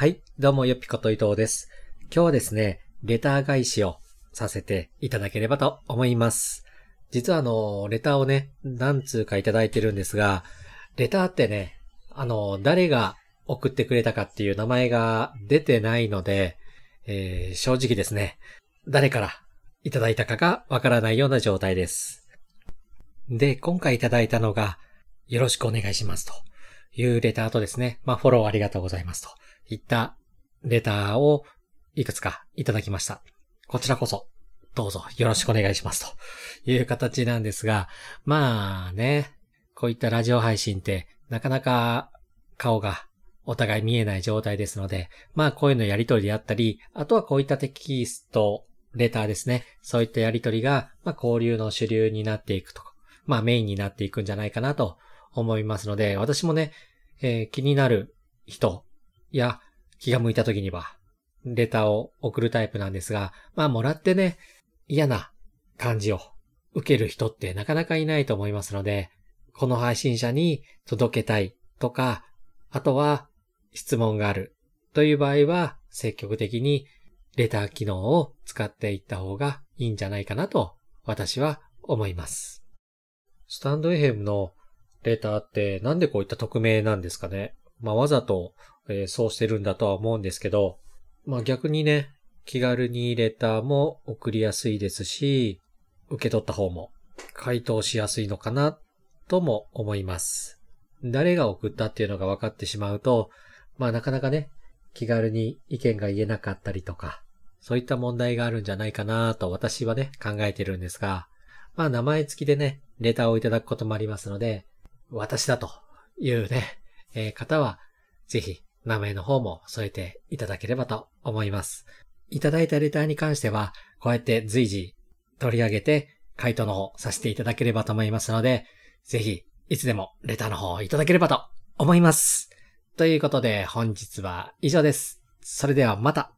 はい、どうもよっぴこと伊藤です。今日はですね、レター返しをさせていただければと思います。実はあの、レターをね、何通かいただいてるんですが、レターってね、あの、誰が送ってくれたかっていう名前が出てないので、えー正直ですね、誰からいただいたかがわからないような状態です。で、今回いただいたのが、よろしくお願いしますというレターとですね、まあフォローありがとうございますといったレターをいくつかいただきました。こちらこそ、どうぞよろしくお願いしますという形なんですが、まあね、こういったラジオ配信ってなかなか顔がお互い見えない状態ですので、まあこういうのやりとりであったり、あとはこういったテキスト、レターですね。そういったやりとりが、まあ交流の主流になっていくと。まあメインになっていくんじゃないかなと思いますので、私もね、えー気になる人や気が向いた時には、レターを送るタイプなんですが、まあもらってね、嫌な感じを受ける人ってなかなかいないと思いますので、この配信者に届けたいとか、あとは質問があるという場合は積極的にレター機能を使っていった方がいいんじゃないかなと私は思います。スタンド FM のレターってなんでこういった匿名なんですかね？まあわざと、えーそうしてるんだとは思うんですけど、まあ逆にね、気軽にレターも送りやすいですし、受け取った方も回答しやすいのかなとも思います。誰が送ったっていうのが分かってしまうと、まあなかなかね、気軽に意見が言えなかったりとか、そういった問題があるんじゃないかなと私はね、考えてるんですが、まあ名前付きでね、レターをいただくこともありますので、私だというね、えー方は、ぜひ名前の方も添えていただければと思います。いただいたレターに関しては、こうやって随時取り上げて回答の方させていただければと思いますので、ぜひ、いつでもレターの方をいただければと思います。ということで、本日は以上です。それではまた。